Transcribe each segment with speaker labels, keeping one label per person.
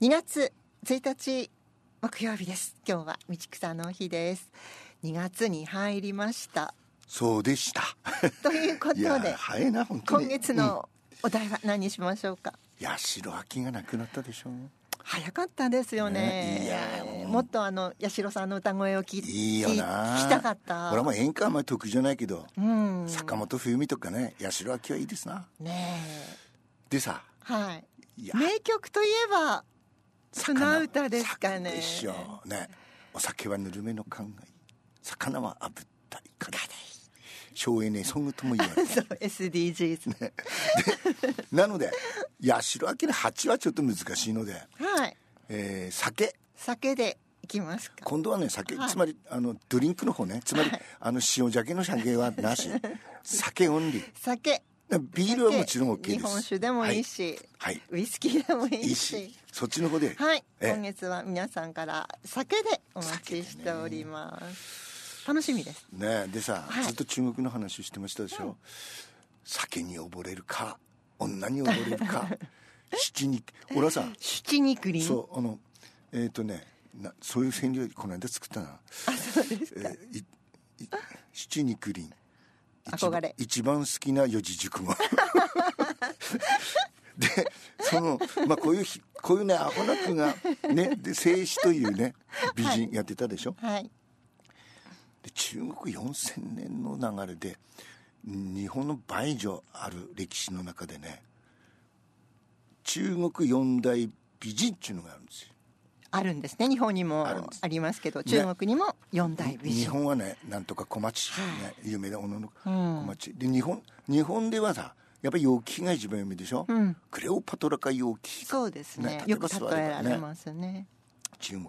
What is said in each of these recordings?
Speaker 1: 2月1日木曜日です。今日は道草の日です。2月に入りました。
Speaker 2: そうでした。
Speaker 1: ということで今月のお題は何にしましょうか、
Speaker 2: 八代亜紀が亡くなったでしょ
Speaker 1: 早かったですよね。
Speaker 2: ねいやも
Speaker 1: っとあの八代さんの歌声を聞
Speaker 2: いいよな。
Speaker 1: 聞きたかった。
Speaker 2: 俺はもう演歌はあんまり得意じゃないけど、
Speaker 1: うん。
Speaker 2: 坂本冬美とかね八代亜紀はいいですな。
Speaker 1: ね
Speaker 2: でさ
Speaker 1: えはい。名曲といえば
Speaker 2: 魚
Speaker 1: 船歌ですかね。
Speaker 2: 魚でしょう。ね。お酒はぬるめの考え。魚は炙ったイカで省エネソングとも言われる
Speaker 1: そう SDGs ね。
Speaker 2: なので八代の8はちょっと難しいので、
Speaker 1: はい。
Speaker 2: えー酒。
Speaker 1: 酒でいきますか。
Speaker 2: 今度はね酒、
Speaker 1: はい。
Speaker 2: つまりあのドリンクの方ね。つまり、
Speaker 1: はい。
Speaker 2: あの塩鮭の鮭はなし。酒オンリー。
Speaker 1: 酒
Speaker 2: ビールはもちろん OK です。
Speaker 1: 日本酒でもいいし、
Speaker 2: はい、はい。
Speaker 1: ウイスキーでもい
Speaker 2: い
Speaker 1: し。
Speaker 2: し。そっちの方で。
Speaker 1: はい。
Speaker 2: ええ。
Speaker 1: 今月は皆さんから酒でお待ちしております、楽しみです。
Speaker 2: ねでさ、
Speaker 1: はい。
Speaker 2: ずっと中国の話をしてましたでしょ、酒に溺れるか女に溺れるか 七に俺はさ
Speaker 1: 七肉林
Speaker 2: そうあのえっ、とねなそういう川柳この間作ったな。
Speaker 1: あそうですか、
Speaker 2: えーいい七肉林一
Speaker 1: 憧れ。
Speaker 2: 番一番好きな四字熟語。でそのまあこういうひこういうねアホな句がねで静止というね美人やってたでしょ、
Speaker 1: はい。
Speaker 2: で中国4000年の流れで日本の倍以上ある歴史の中でね中国四大美人っていうのがあるんですよ
Speaker 1: あるんですね。日本にも
Speaker 2: あ
Speaker 1: りますけど中国にも四大美人、
Speaker 2: 日本はねなんとか小町、
Speaker 1: は
Speaker 2: ね、有名な小野の
Speaker 1: うん。
Speaker 2: 小町、で日本日本ではさやっぱり陽気が一番有名でしょ、
Speaker 1: うん。
Speaker 2: クレオパトラか陽気。
Speaker 1: そうですね。
Speaker 2: ね
Speaker 1: よく例えられ
Speaker 2: ね
Speaker 1: ますね。
Speaker 2: 中国。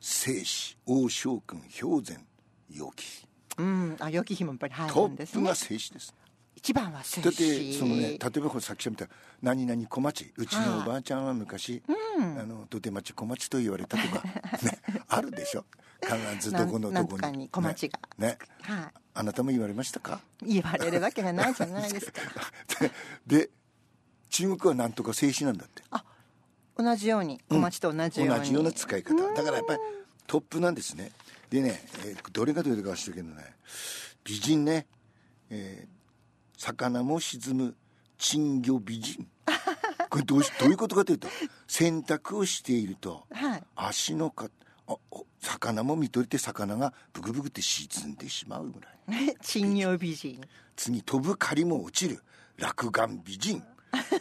Speaker 2: 清子王将軍氷山陽気。
Speaker 1: うん。あ良き日もやっぱり入
Speaker 2: ト
Speaker 1: るんですね。
Speaker 2: ップが清子です
Speaker 1: 一番は静
Speaker 2: だって
Speaker 1: 止
Speaker 2: そのね例えばこれさっきみたいな何々小町うちのおばあちゃんは昔、あの土手町小町と言われたとか、ね、あるでしょ。必ずどこのどこに。
Speaker 1: 小町が。
Speaker 2: ねね。
Speaker 1: は
Speaker 2: あなたも言われましたか？
Speaker 1: い言われるわけがないじゃないですか。
Speaker 2: でで中国はなんとか静止なんだって。
Speaker 1: 同じように。小町と同じように、
Speaker 2: 同じような使い方。だからやっぱりトップなんですね。でね、えーどれがどれかは知ってるけどね美人ね、えー魚も沈む珍魚美人。これどうしどういうことかというと洗濯をしていると
Speaker 1: はい。
Speaker 2: 足のかあお魚も見とれて魚がブクブクって沈んでしまうぐらい。
Speaker 1: 珍魚美人。
Speaker 2: 次飛ぶ狩りも落ちる。落眼美人。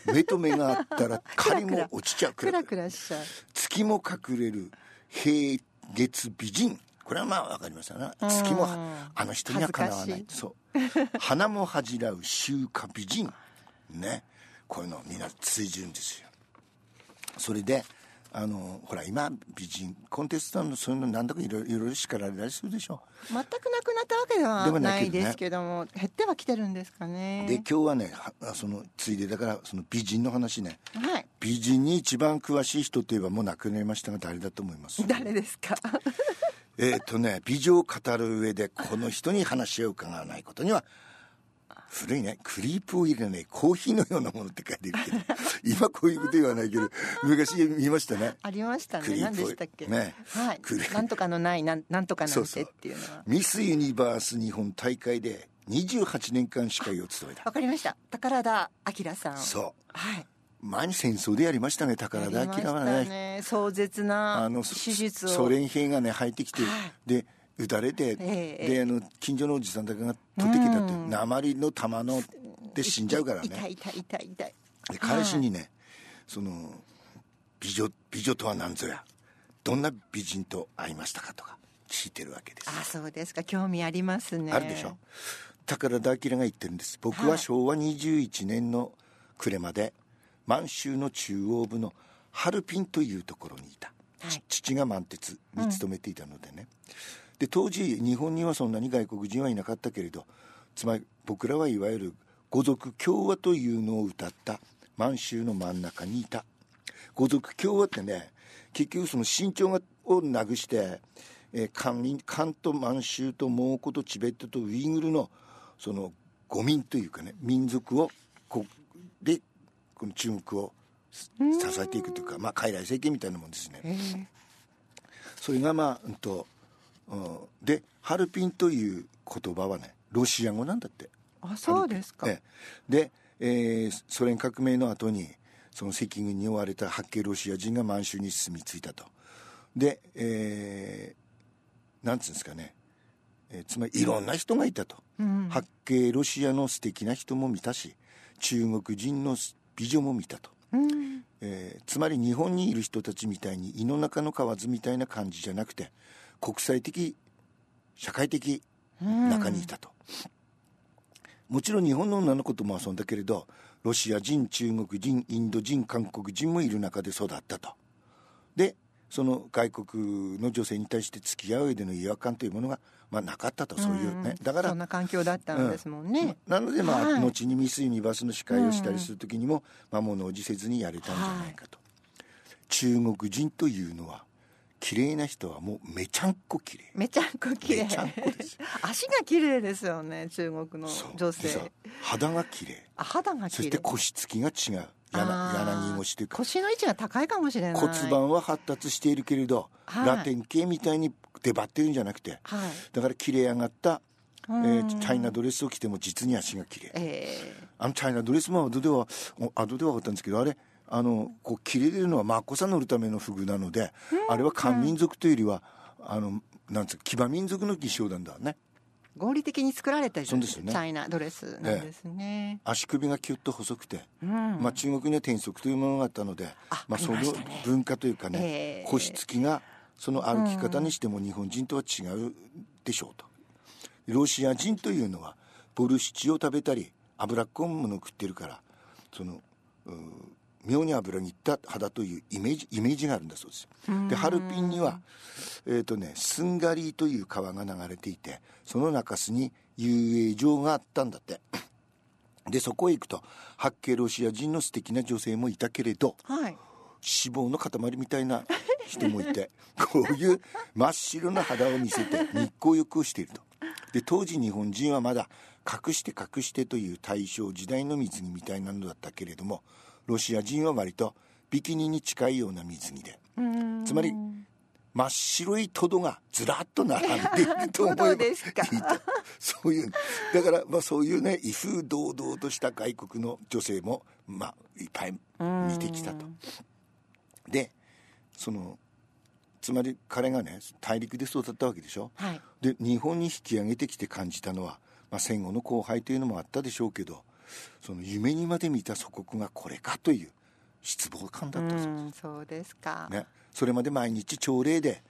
Speaker 2: 目と目があったら 狩りも落ちちゃう。
Speaker 1: クラクラしちゃう。
Speaker 2: 月も隠れる。平月美人これはまあわかりましたな。月も
Speaker 1: うん
Speaker 2: あの人にはかなわな
Speaker 1: 恥
Speaker 2: い。そう。花も恥じらう秋華美人。ね。こういうのみんな通じるんですよ。それであのほら今美人コンテストのそういうのなんだかいろいろ叱られたりするでしょ。
Speaker 1: 全くなくなったわけで
Speaker 2: で
Speaker 1: は
Speaker 2: はな
Speaker 1: いいですけども減ってはきてるんですかね。
Speaker 2: で今日はねはそのついでだからその美人の話ね。
Speaker 1: はい。
Speaker 2: 美人に一番詳しい人といえばもう亡くなりましたが誰だと思います？
Speaker 1: 誰ですか？
Speaker 2: えっとね美女を語る上でこの人に話を伺わないことには古いねクリープを入れないコーヒーのようなものって書いてるけど 今こういうこと言わないけど昔言いましたね。
Speaker 1: ありましたね。何でしたっけ？
Speaker 2: ね。
Speaker 1: はい。
Speaker 2: クリープ
Speaker 1: なんとかのないなんなんとかなんてっていうのは。
Speaker 2: ミス・ユニバース日本大会で28年間司会を務めた。
Speaker 1: わかりました。宝田明さん。
Speaker 2: そう。
Speaker 1: はい
Speaker 2: 前に戦争でやりましたね宝田明はね。
Speaker 1: ね。壮絶な
Speaker 2: あの
Speaker 1: 手術を。
Speaker 2: ソ連兵がね入ってきて、
Speaker 1: はい。
Speaker 2: で撃たれて、
Speaker 1: ええ
Speaker 2: であの近所のおじさんだけが取ってきたって
Speaker 1: うん。
Speaker 2: 鉛の弾ので死んじゃうからね。
Speaker 1: 痛い痛い痛い痛い。
Speaker 2: で彼氏にねその美女美女とは何ぞや。どんな美人と会いましたかとか聞いてるわけです。
Speaker 1: あそうですか。興味ありますね。
Speaker 2: あるでしょ？宝田明が言ってるんです。僕は昭和21年の暮れまで満州の中央部のハルピンというところにいた、
Speaker 1: はい。
Speaker 2: ち父が満鉄に勤めていたのでね、で当時日本にはそんなに外国人はいなかったけれどつまり僕らはいわゆる五族共和というのを歌った満州の真ん中にいた。五族共和ってね結局その身長がをなくして、えー、漢民漢と満州と蒙古とチベットとウイグルのその五民というかね民族をこの中国を支えていくというか、まあ、傀儡政権みたいなもんですね。
Speaker 1: えー
Speaker 2: それがまあ、うんとうん、でハルピンという言葉はねロシア語なんだって。
Speaker 1: あそうですか、
Speaker 2: ええ。で、えーソ連革命の後にその赤軍に追われた八景ロシア人が満州に住み着いたと。で、えーなんつうんですかね、えーつまりいろんな人がいたと、
Speaker 1: うん。
Speaker 2: 八景ロシアの素敵な人も見たし中国人の美女も見たと、
Speaker 1: うん。
Speaker 2: えーつまり日本にいる人たちみたいに胃の中の蛙みたいな感じじゃなくて国際的社会的中にいたと、もちろん日本の女の子とも遊んだけれどロシア人中国人インド人韓国人もいる中で育ったと。でその外国の女性に対して付き合う上での違和感というものが、まあ、なかったとそういうね、だから
Speaker 1: そんな環境だったんですもんね、
Speaker 2: なので、まあ
Speaker 1: はい。
Speaker 2: 後にミス・ユニバースの司会をしたりする時にも、まあ、物おじせずにやれたんじゃないかと、中国人というのは綺麗な人はもうめちゃんこ綺麗。
Speaker 1: めちゃんこ綺麗。足が綺麗ですよね中国の女性。
Speaker 2: 肌が綺麗。
Speaker 1: あ肌が綺麗。
Speaker 2: そして腰つきが違う。柳
Speaker 1: あー。
Speaker 2: 柳腰というか。
Speaker 1: 腰の位置が高いかもしれない。
Speaker 2: 骨盤は発達しているけれど、
Speaker 1: はい。
Speaker 2: ラテン系みたいに出張ってるんじゃなくて
Speaker 1: はい。
Speaker 2: だから綺麗上がった、え
Speaker 1: うん。
Speaker 2: ーチャイナドレスを着ても実に足が綺麗。
Speaker 1: え
Speaker 2: あのチャイナドレスも後ではお後では分かったんですけどあれあのこう切れるのはマッコさん乗るためのフグなので、あれは漢民族というよりはあのなんつうか騎馬民族の儀象なんだね。
Speaker 1: ー合理的に作られたチ
Speaker 2: そうですよね。
Speaker 1: ャイナドレスなんですね、
Speaker 2: 足首がキュッと細くて、
Speaker 1: うん。
Speaker 2: まあ、中国には転足というものがあったので
Speaker 1: あ
Speaker 2: まあ、その文化というかね、
Speaker 1: ええ。
Speaker 2: 腰つきがその歩き方にしても日本人とは違うでしょうと。ロシア人というのはボルシチを食べたり脂っこいものを食ってるからその妙に油にいった肌というイメージイメージがあるんだそうです。でハルピンにはえーとね、スンガリーという川が流れていてその中州に遊泳場があったんだって。でそこへ行くと八景ロシア人の素敵な女性もいたけれど
Speaker 1: はい。
Speaker 2: 脂肪の塊みたいな人もいてこういう真っ白な肌を見せて日光浴をしていると。で当時日本人はまだ隠して隠してという大正時代の水着みたいなのだったけれどもロシア人は割とビキニに近いような水着で。
Speaker 1: うん。
Speaker 2: つまり真っ白いトドがずらっと並んでいる と思えばいいと。そういうだからまあそういうね威風堂々とした外国の女性もまあいっぱい見てきたと。でそのつまり彼がね大陸で育ったわけでしょ？
Speaker 1: はい。
Speaker 2: で日本に引き上げてきて感じたのは、まあ、戦後の荒廃というのもあったでしょうけどその夢にまで見た祖国がこれかという失望感だったそうです
Speaker 1: か、
Speaker 2: ね、それまで毎日朝礼で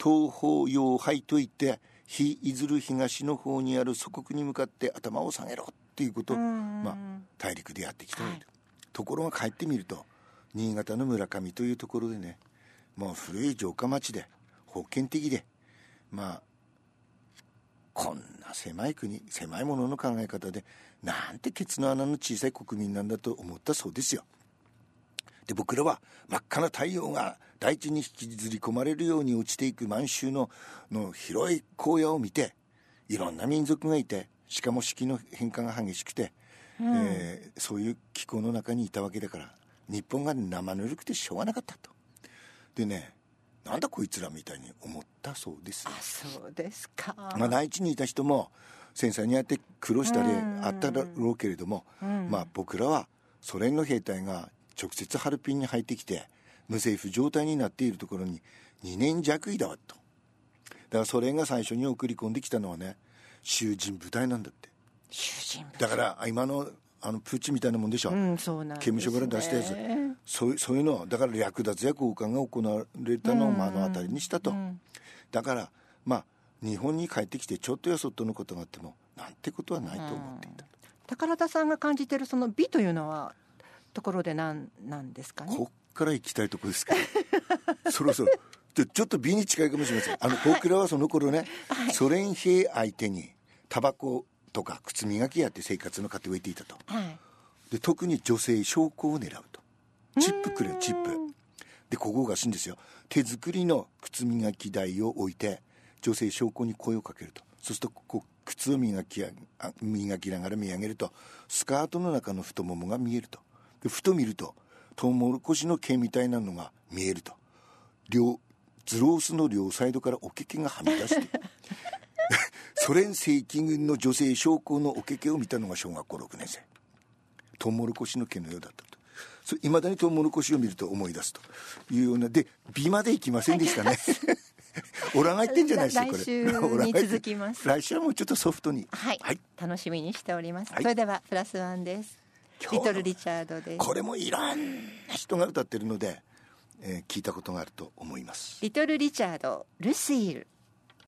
Speaker 2: 東方洋廃といって日いずる東の方にある祖国に向かって頭を下げろっていうことを、
Speaker 1: うん
Speaker 2: まあ、大陸でやってきた
Speaker 1: はい。
Speaker 2: ところが帰ってみると新潟の村上というところでねもう古い城下町で封建的でまあこんな狭い国狭いものの考え方でなんてケツの穴の小さい国民なんだと思ったそうですよ。で僕らは真っ赤な太陽が大地に引きずり込まれるように落ちていく満州のの広い荒野を見ていろんな民族がいてしかも四季の変化が激しくて、えーそういう気候の中にいたわけだから日本が生ぬるくてしょうがなかったと。でねなんだこいつらみたいに思ったそうです。よ
Speaker 1: あそうですか、
Speaker 2: まあ、内地にいた人も戦災にあって苦労したりあっただろうけれども、まあ、僕らはソ連の兵隊が直接ハルピンに入ってきて無政府状態になっているところに2年弱いだわと。だからソ連が最初に送り込んできたのはね囚人部隊なんだって。
Speaker 1: 囚人部
Speaker 2: だから今のあのプーチンみたいなもんでしょ、
Speaker 1: うんそうなんです、ね、
Speaker 2: 刑務所から出したやつ。そういうそういうのだから略奪や交換が行われたのを目の当たりにしたと、だからまあ日本に帰ってきてちょっとやそっとのことがあってもなんてことはないと思っていた、
Speaker 1: 宝田さんが感じてるその美というのはところで何なんですかね？
Speaker 2: こっから行きたいとこですか。ら そろそろ。ちょっと美に近いかもしれません。あの僕らはその頃ね、ソ連兵相手にタバコとか靴磨きやって生活の糧を得ていたと。
Speaker 1: はい。
Speaker 2: で特に女性証拠を狙うと。チップくれチップ。でここがしいんですよ。手作りの靴磨き台を置いて女性証拠に声をかけると。そうするとこう靴を磨きああ磨きながら見上げるとスカートの中の太ももが見えると。でふと見るとトウモロコシの毛みたいなのが見えると。両ズロースの両サイドからおけけがはみ出して ソ連正規軍の女性将校のおけけを見たのが小学校6年生。トウモロコシの毛のようだったと。いまだにトウモロコシを見ると思い出すと。いうようなで美までいきませんでしたね。オラが言ってんじゃないですかこれ。
Speaker 1: 来週に 続きます。
Speaker 2: 来週はもうちょっとソフトに。
Speaker 1: はい、
Speaker 2: はい。
Speaker 1: 楽しみにしております、
Speaker 2: はい。
Speaker 1: それではプラスワンです。リトルリチャードです。
Speaker 2: これもいろんな人が歌ってるので、えー聞いたことがあると思います。
Speaker 1: リトルリチャードルシール